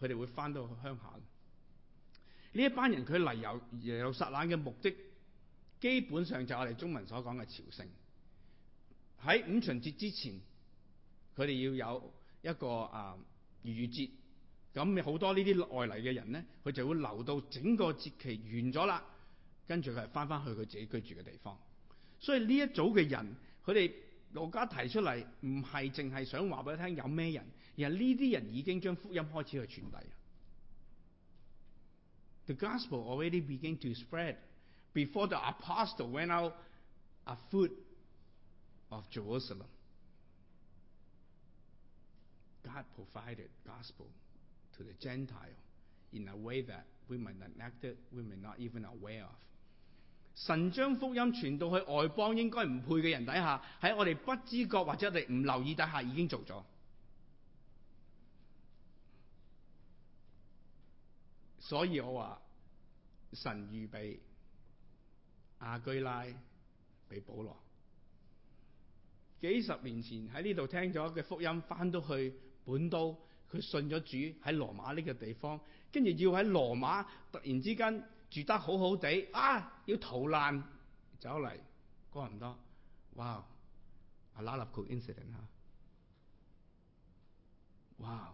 佢哋会翻到去乡下。 呢一班人佢嚟由耶路撒冷嘅目的，基本上就係我哋中文所讲嘅朝圣。喺五旬节之前，佢哋要有一个啊逾越節。咁好多呢啲外嚟嘅人咧，佢就会留到整个节期完咗啦，跟住佢系翻翻去佢自己居住嘅地方。所以呢一组嘅人，佢哋路加提出嚟，唔系净系想话俾你听有咩人，而系呢啲人已经将福音开始去传递。The gospel already began to spread before the apostle went out afoot of Jerusalem. God provided gospel. to the Gentile in a way that we may not neglected, we may not even aware of。神将福音传到去外邦应该唔配嘅人底下，喺我哋不知觉或者我哋唔留意底下已经做咗。 所以我话神預備亞居拉俾保罗，几十年前喺呢度听咗嘅福音，翻到去本都。佢信咗主喺罗马呢个地方，跟住要喺罗马突然之间住得好好地啊，要逃难走嚟哥林多，哇！A lot of coincidence 嚇，哇！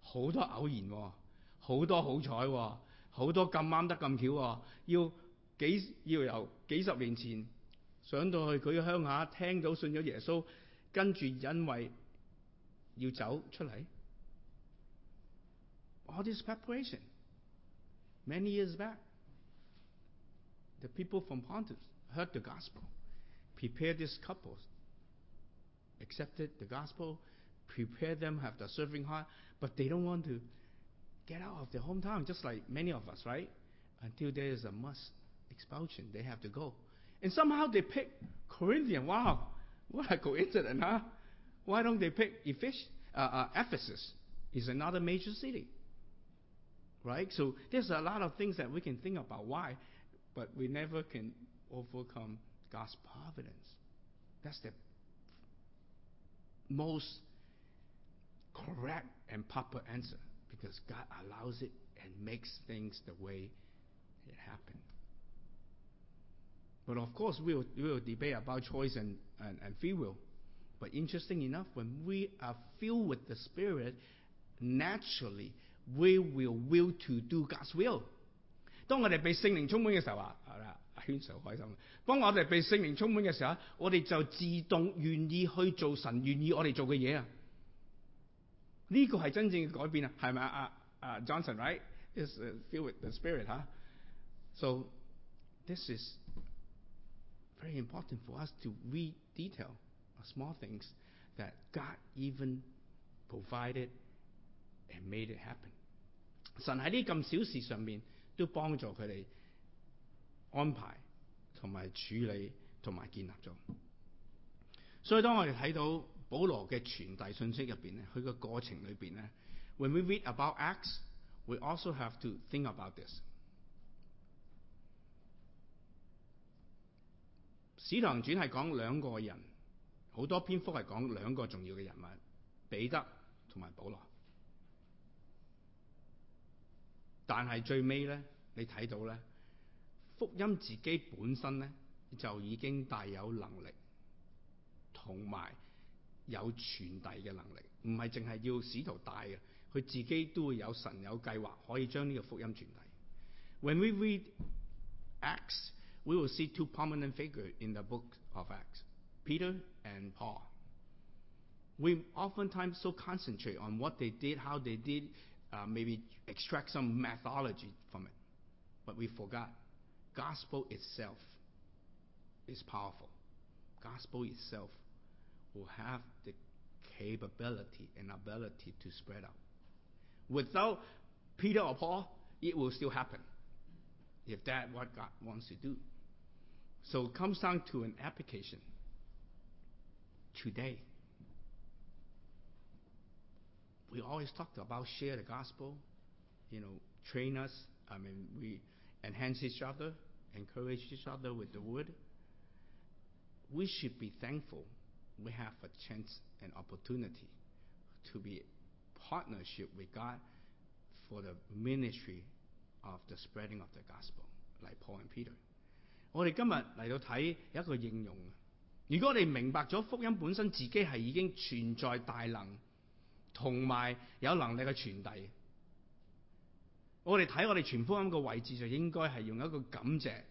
好多偶然，好多好彩喎，好多咁啱得咁巧喎，要几要由几十年前上到去佢嘅乡下，听到信咗耶稣，跟住因为要走出嚟。all this preparation. Many years back, the people from Pontus heard the gospel, prepared these couples, accepted the gospel, prepared them, have the serving heart, but they don't want to get out of their hometown, just like many of us, right? Until there is a must expulsion, they have to go. And somehow they pick Corinthian. Wow, what a coincidence, huh? Why don't they pick Ephes- uh, uh, Ephesus? Is another major city. Right? So there's a lot of things that we can think about why, but we never can overcome God's providence. That's the most correct and proper answer because God allows it and makes things the way it happened. But of course, we will, we will debate about choice and, and, and free will. But interesting enough, when we are filled with the Spirit, naturally we will will to do God's will。当我哋被圣灵充满嘅时候啊，系啦，阿轩 Sir 好开心。当我哋被圣灵充满嘅时候，我哋就自动愿意去做神愿意我哋做嘅嘢啊！ 呢个系真正嘅改变啊，系咪啊？啊啊 Johnson right is uh, filled with the Spirit 吓。So this is very important for us to read detail of small things that God even provided and made it happen。神喺呢咁小事上面都帮助佢哋安排同埋处理同埋建立咗。所以当我哋睇到 保罗嘅傳遞信息入边咧，佢個過程裏邊咧，when we read about Acts, we also have to think about this。使徒行傳係講兩個人，好多篇幅係講兩個重要嘅人物，彼得同埋保羅。但係最尾咧，你睇到咧，福音自己本身咧就已經帶有能力，同埋有传递嘅能力，唔系净系要使徒带嘅，佢自己都会有神有计划可以将呢个福音传递。When we read Acts, we will see two prominent figures in the book of Acts, Peter and Paul. We oftentimes so concentrate on what they did, how they did, uh, maybe extract some methodology from it. But we forgot gospel itself is powerful. Gospel itself will have the capability and ability to spread out. Without Peter or Paul, it will still happen. If that's what God wants to do. So it comes down to an application. Today, we always talked about share the gospel, you know, train us. I mean, we enhance each other, encourage each other with the word. We should be thankful we have a chance and opportunity to be partnership with God for the ministry of the spreading of the gospel, like Paul and Peter. 我哋今日嚟到睇一個應用。如果我哋明白咗福音本身自己係已經存在大能，同埋有能力嘅傳遞，我哋睇我哋全福音嘅位置就應該係用一個感謝，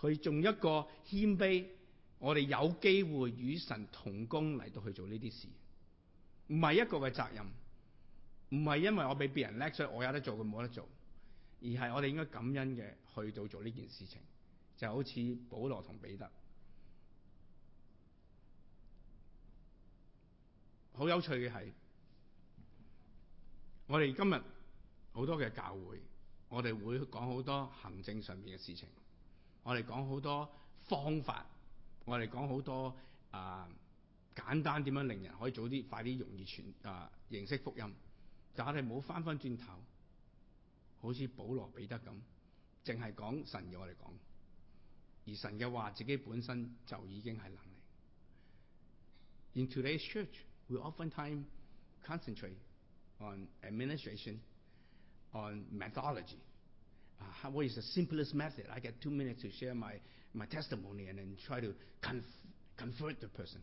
去用一個謙卑，我哋有機會與神同工嚟到去做呢啲事，唔係一個嘅責任，唔係因為我比別人叻，所以我有得做佢冇得做，而係我哋應該感恩嘅去到做呢件事情，就好似保罗同彼得。好有趣嘅係，我哋今日好多嘅教會，我哋會講好多行政上面嘅事情，我哋講好多方法，我哋講好多啊、呃、簡單點樣令人可以早啲、快啲、容易传啊、呃、認識福音，但我哋冇翻翻轉頭，好似保羅彼得咁，淨係講神嘅我哋講，而神嘅話自己本身就已經係能力。In today's church, we often time concentrate on administration, on methodology. Uh, how, what is the simplest method? I get two minutes to share my, my testimony and then try to conf- convert the person.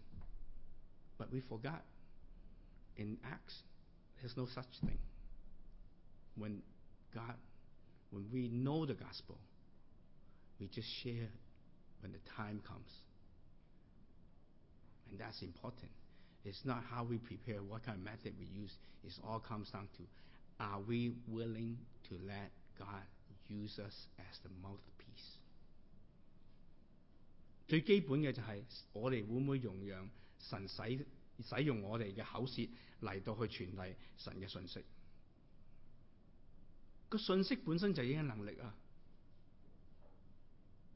But we forgot in Acts, there's no such thing. When God, when we know the gospel, we just share when the time comes. And that's important. It's not how we prepare, what kind of method we use. It all comes down to are we willing to let God use us as the mouthpiece？最基本嘅就系我哋会唔会容让神使使用我哋嘅口舌嚟到去传递神嘅信息？个信息本身就已经能力啊！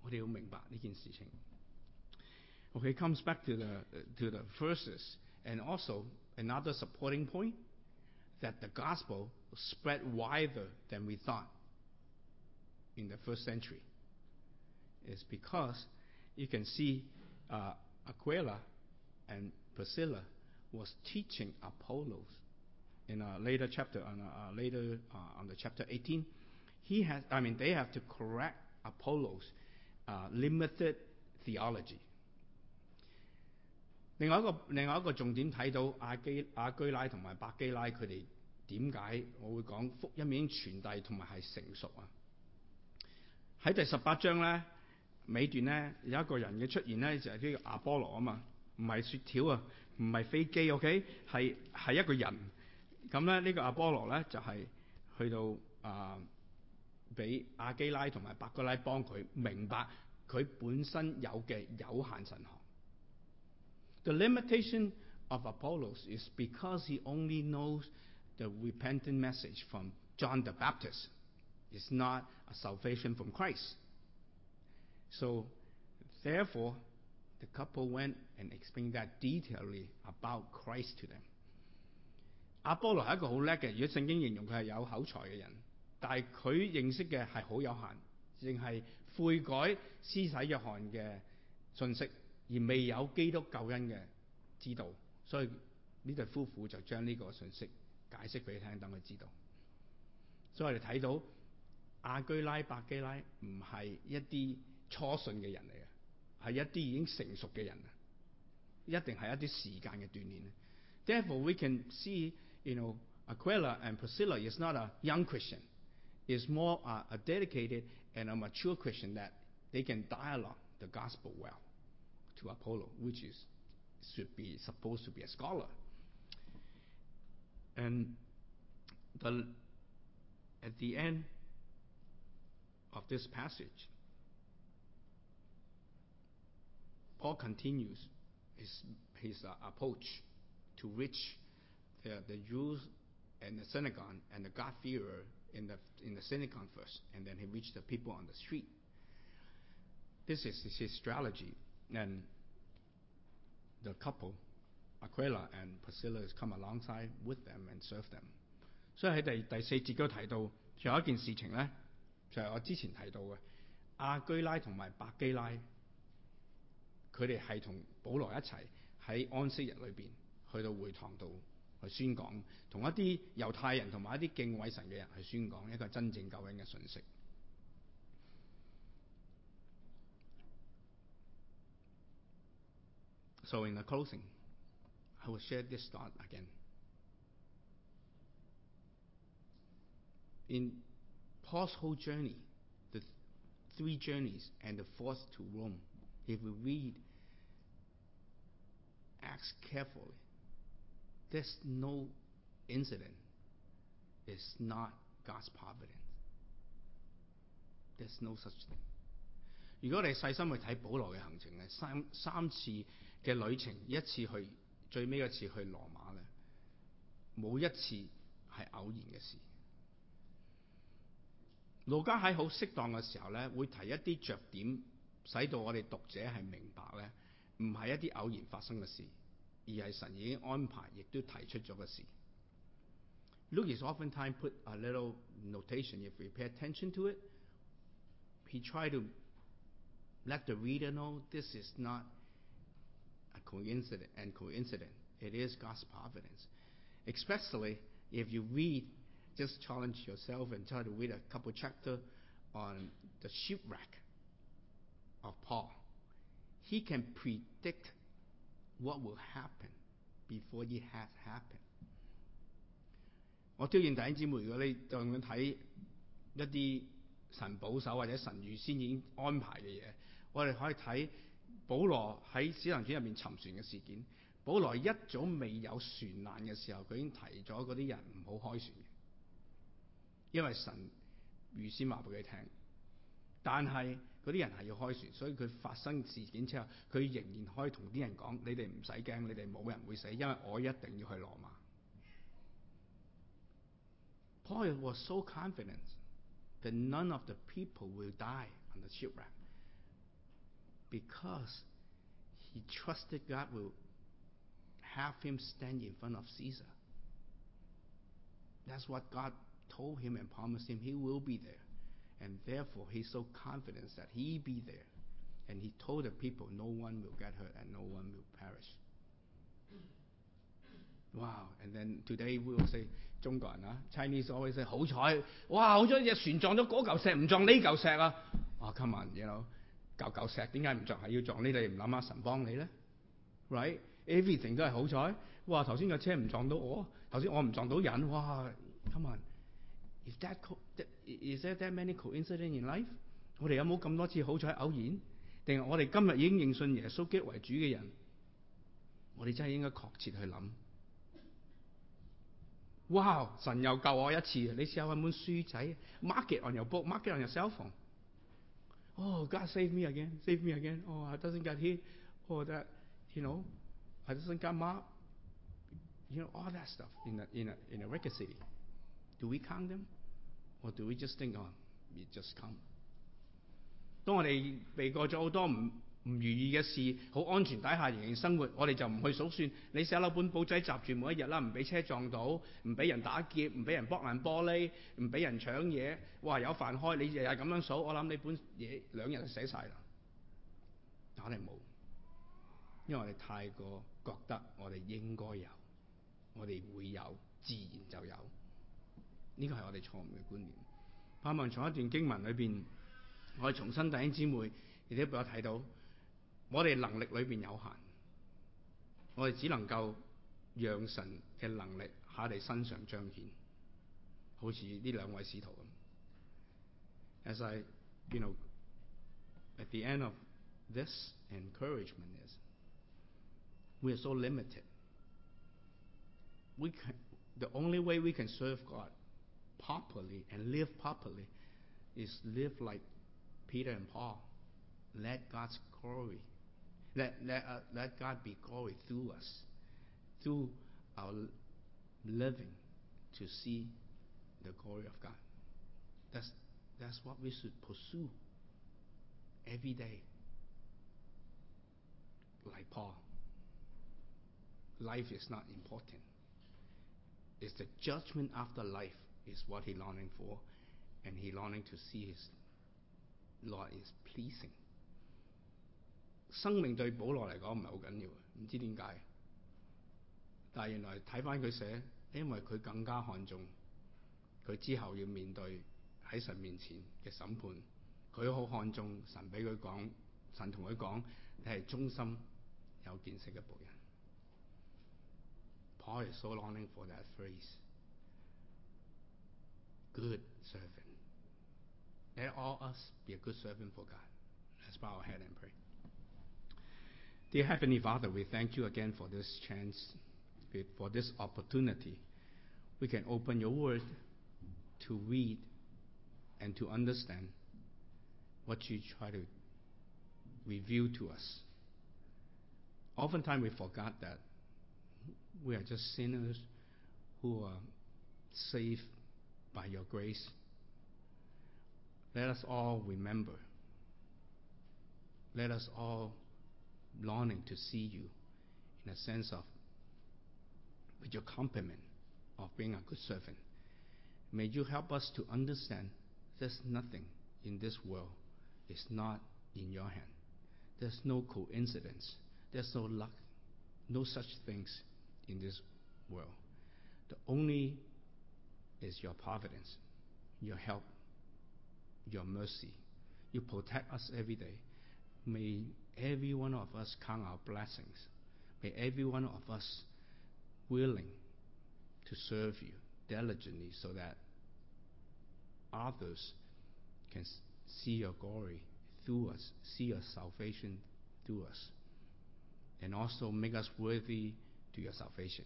我哋要明白呢件事情。Okay, comes back to the to the verses. And also, another supporting point that the gospel spread wider than we thought in the first century is because you can see uh, Aquila and Priscilla was teaching Apollos in a later chapter, on a, a later uh, on the chapter 18. He has, I mean, they have to correct Apollos' uh, limited theology. 另外一个另外一个重点睇到亚基亚居拉同埋百基拉佢哋点解我会讲福音已经传递同埋系成熟啊？喺第十八章咧 尾段咧有一個人嘅出現咧就係、呢個阿波羅啊嘛，唔係雪條啊，唔係飛機，OK 係係一個人。咁咧呢個阿波羅咧就係、去到啊俾阿基拉同埋百哥拉幫佢明白佢本身有嘅有限神學。The limitation of Apollos is because he only knows the repentant message from John the Baptist. It's not a salvation from Christ. So, therefore, the couple went and explained that detailly about Christ to them. 阿波罗系一个好叻嘅，如果圣经形容佢系有口才嘅人，但系佢认识嘅系好有限，净系悔改施洗约翰嘅信息。而未有基督救恩嘅知道，所以呢对夫妇就将呢个信息解释俾佢听，等佢知道。所以我哋睇到阿居拉、百基拉唔系一啲初信嘅人嚟嘅，系一啲已经成熟嘅人啊！一定系一啲时间嘅锻炼。Therefore, we can see, you know, Aquila and Priscilla is not a young Christian. Is more a, a dedicated and a mature Christian that they can dialogue the gospel well. to Apollo, which is should be supposed to be a scholar. And the, at the end of this passage, Paul continues his, his uh, approach to reach the, the Jews and the synagogue and the God-fearer in the, in the synagogue first, and then he reached the people on the street. This is his strategy and the couple, Aquila and Priscilla, has come alongside with them and serve them. 所以喺第第四节都提到，仲有一件事情咧，就系、是、我之前提到嘅亚居拉同埋百基拉， 佢哋系同保罗一齐喺安息日里边去到会堂度去宣讲，同一啲犹太人同埋一啲敬畏神嘅人去宣讲一个真正救恩嘅信息。So in the closing, I will share this thought again. In Paul's whole journey, the three journeys and the fourth to Rome, if we read Acts carefully, there's no incident. It's not God's providence. There's no such thing. 如果你細心去睇保羅嘅行程咧，三三次嘅旅程，一次去最尾一次去羅馬咧，冇一次係偶然嘅事。路家喺好適當嘅時候咧，會提一啲着點，使到我哋讀者係明白咧，唔系一啲偶然发生嘅事，而系神已经安排，亦都提出咗嘅事。Luke is oftentimes put a little notation if we pay attention to it. He tried to let the reader know this is not a coincidence and coincidence. It is God's providence. Especially if you read, just challenge yourself and try to read a couple chapters on the shipwreck of Paul. He can predict what will happen before it has happened. 我挑戰弟兄姊妹，如果你就咁睇一啲神保守或者神預先已經安排嘅嘢，我哋可以睇保羅喺使徒行傳入面沉船嘅事件。保羅一早未有船難嘅時候，佢已經提咗嗰啲人唔好開船嘅，因為神預先話俾佢聽。但系嗰啲人系要开船，所以佢发生事件之后，佢仍然可以同啲人讲：你哋唔使惊，你哋冇人会死，因为我一定要去罗马。Paul was so confident that none of the people will die on the shipwreck because he trusted God will have him stand in front of Caesar. That's what God told him and promised him he will be there. And therefore, he's so confident that he be there. And he told the people no one will get hurt and no one will perish. Wow! And then today we will say 中国人啊，Chinese always say 好彩，哇！好彩只船撞咗嗰嚿石，唔撞呢嚿石啊！哇！Come on，you know，嚿嚿石点解唔撞？系要撞呢？你唔谂下神帮你咧？Right? everything 都系好彩。哇！头先架车唔撞到我，头先我唔撞到人，哇！Come on，is that co is there that many coincidence in life？我哋有冇咁多次好彩偶然？定系我哋今日已经认信耶稣基督为主嘅人？我哋真系应该确切去谂。哇！神又救我一次，你试下揾本书仔，mark it on your book，mark it on your cell phone。Oh, God save me again, save me again. Oh, I doesn't get hit. Oh, that, you know, I doesn't get mobbed. You know, all that stuff in a, in a, in a record city. Do we count them? Do we just think, oh, it just come? 當我哋避過咗好多唔唔如意嘅事，好安全底下仍然生活，我哋就唔去數算。你寫樓本簿仔集住每一日啦，唔俾車撞到，唔俾人打劫，唔俾人剝爛玻璃，唔俾人搶嘢。哇！有飯開，你日日咁樣數，我諗你本嘢兩日就寫晒啦。但我哋冇，因為我哋太過覺得我哋應該有，我哋會有，自然就有。呢個係我哋錯誤嘅觀念。盼望從一段經文裏邊，我哋重新弟兄姊妹亦都俾我睇到。我哋能力裏邊有限，我哋只能夠讓神嘅能力喺我哋身上彰顯，好似呢兩位使徒咁。As I, you know, at the end of this encouragement is, we are so limited. We can, the only way we can serve God properly and live properly is live like Peter and Paul. Let God's glory let, let, uh, let God be glory through us, through our living to see the glory of God. That's, that's what we should pursue every day. Like Paul. Life is not important. It's the judgment after life is what he longing for, and he longing to see his Lord is pleasing. 生命对保罗嚟讲唔系好紧要，唔知点解。但系原来睇翻佢写，因为佢更加看重佢之后要面对喺神面前嘅审判，佢好看重神俾佢讲，神同佢讲你系忠心有见识嘅仆人。Paul is so longing for that phrase, good servant. Let all us be a good servant for God. Let's bow our head and pray. Dear Heavenly Father, we thank you again for this chance, for this opportunity. We can open your word to read and to understand what you try to reveal to us. Oftentimes we forgot that we are just sinners who are saved by your grace. Let us all remember. Let us all longing to see you in a sense of with your compliment of being a good servant. May you help us to understand there's nothing in this world is not in your hand. There's no coincidence. There's no luck. No such things in this world. The only is your providence, your help, your mercy. You protect us every day. May every one of us count our blessings. May every one of us willing to serve you diligently so that others can see your glory through us, see your salvation through us, and also make us worthy to your salvation.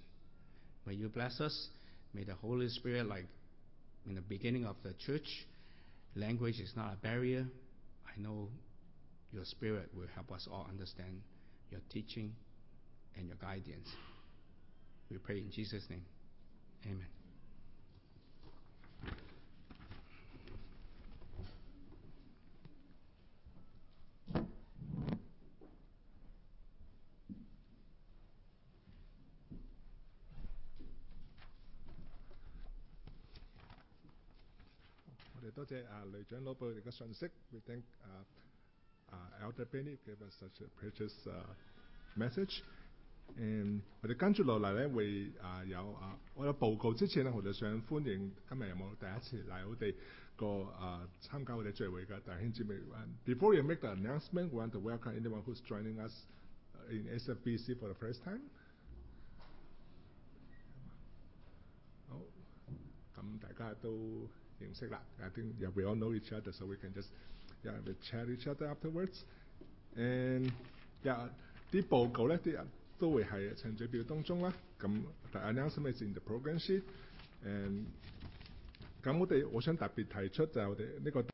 May you bless us. May the Holy Spirit, like in the beginning of the church, language is not a barrier. I know your Spirit will help us all understand your teaching and your guidance. We pray in Jesus' name. Amen. 多謝啊雷長老俾我哋嘅信息，we thank 啊啊 Elder Benny gave us such a precious、uh, message。誒，我哋跟住落嚟咧會啊有啊，我有報告之前咧，我哋想歡迎今日有冇第一次嚟我哋個啊參加我哋聚會嘅弟兄姊妹。Before we make the announcement, we want to welcome anyone who's joining us in SFBC for the first time？好，咁大家都 认识啦。I think yeah, we all know each other, so we can just yeah we chat each other afterwards. And yeah，啲报告咧，啲人都会系程序表当中啦。咁 the announcement is in the program sheet。and 咁我哋我想特别提出就系我哋呢个。